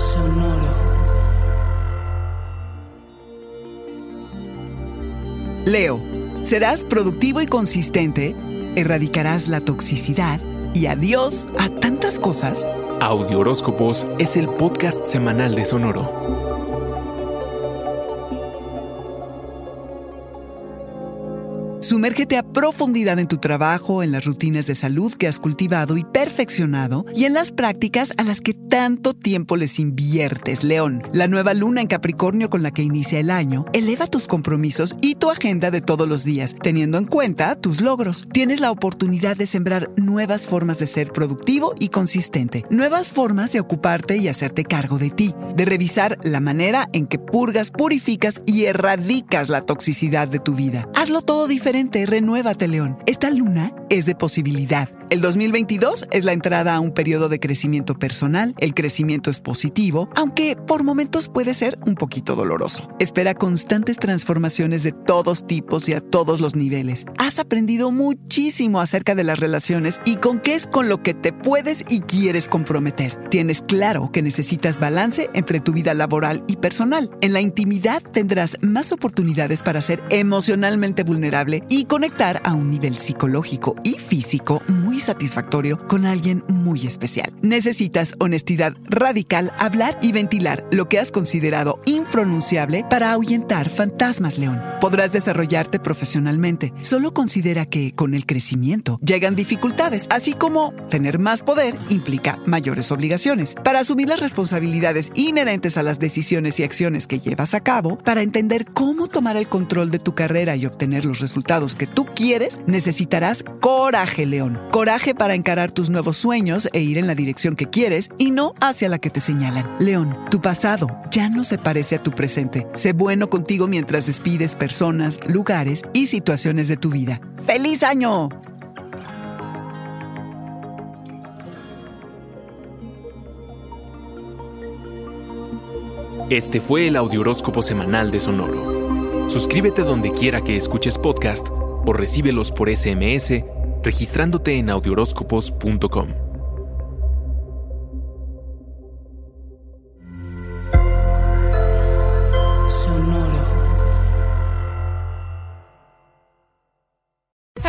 Sonoro. Leo, serás productivo y consistente, erradicarás la toxicidad y adiós a tantas cosas. Audio Horóscopos es el podcast semanal de Sonoro. Sumérgete a profundidad en tu trabajo, en las rutinas de salud que has cultivado y perfeccionado y en las prácticas a las que tanto tiempo les inviertes, León. La nueva luna en Capricornio con la que inicia el año eleva tus compromisos y tu agenda de todos los días, teniendo en cuenta tus logros. Tienes la oportunidad de sembrar nuevas formas de ser productivo y consistente, nuevas formas de ocuparte y hacerte cargo de ti, de revisar la manera en que purgas, purificas y erradicas la toxicidad de tu vida. Hazlo todo diferente renuévate León. Esta luna es de posibilidad. El 2022 es la entrada a un periodo de crecimiento personal. El crecimiento es positivo, aunque por momentos puede ser un poquito doloroso. Espera constantes transformaciones de todos tipos y a todos los niveles. Has aprendido muchísimo acerca de las relaciones y con qué es con lo que te puedes y quieres comprometer. Tienes claro que necesitas balance entre tu vida laboral y personal. En la intimidad tendrás más oportunidades para ser emocionalmente vulnerable y conectar a un nivel psicológico y físico muy satisfactorio con alguien muy especial. Necesitas honestidad radical, hablar y ventilar lo que has considerado impronunciable para ahuyentar fantasmas, León. Podrás desarrollarte profesionalmente. Solo considera que con el crecimiento llegan dificultades, así como tener más poder implica mayores obligaciones. Para asumir las responsabilidades inherentes a las decisiones y acciones que llevas a cabo, para entender cómo tomar el control de tu carrera y obtener los resultados que tú quieres, necesitarás coraje, León. Coraje para encarar tus nuevos sueños e ir en la dirección que quieres y no hacia la que te señalan. León, tu pasado ya no se parece a tu presente. Sé bueno contigo mientras despides personas, lugares y situaciones de tu vida. ¡Feliz año! Este fue el Audioróscopo Semanal de Sonoro. Suscríbete donde quiera que escuches podcast o recíbelos por SMS registrándote en audioróscopos.com.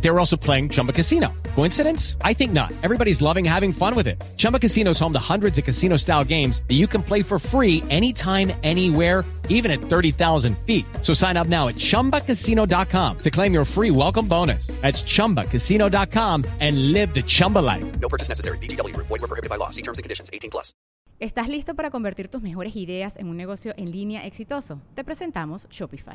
They were also playing Chumba Casino. Coincidence? I think not. Everybody's loving having fun with it. Chumba Casino is home to hundreds of casino style games that you can play for free anytime, anywhere, even at 30,000 feet. So sign up now at chumbacasino.com to claim your free welcome bonus. That's chumbacasino.com and live the Chumba life. No purchase necessary. VGW Group. Void were prohibited by law. See terms and conditions. 18 plus. ¿Estás listo para convertir tus mejores ideas en un negocio en línea exitoso? Te presentamos Shopify.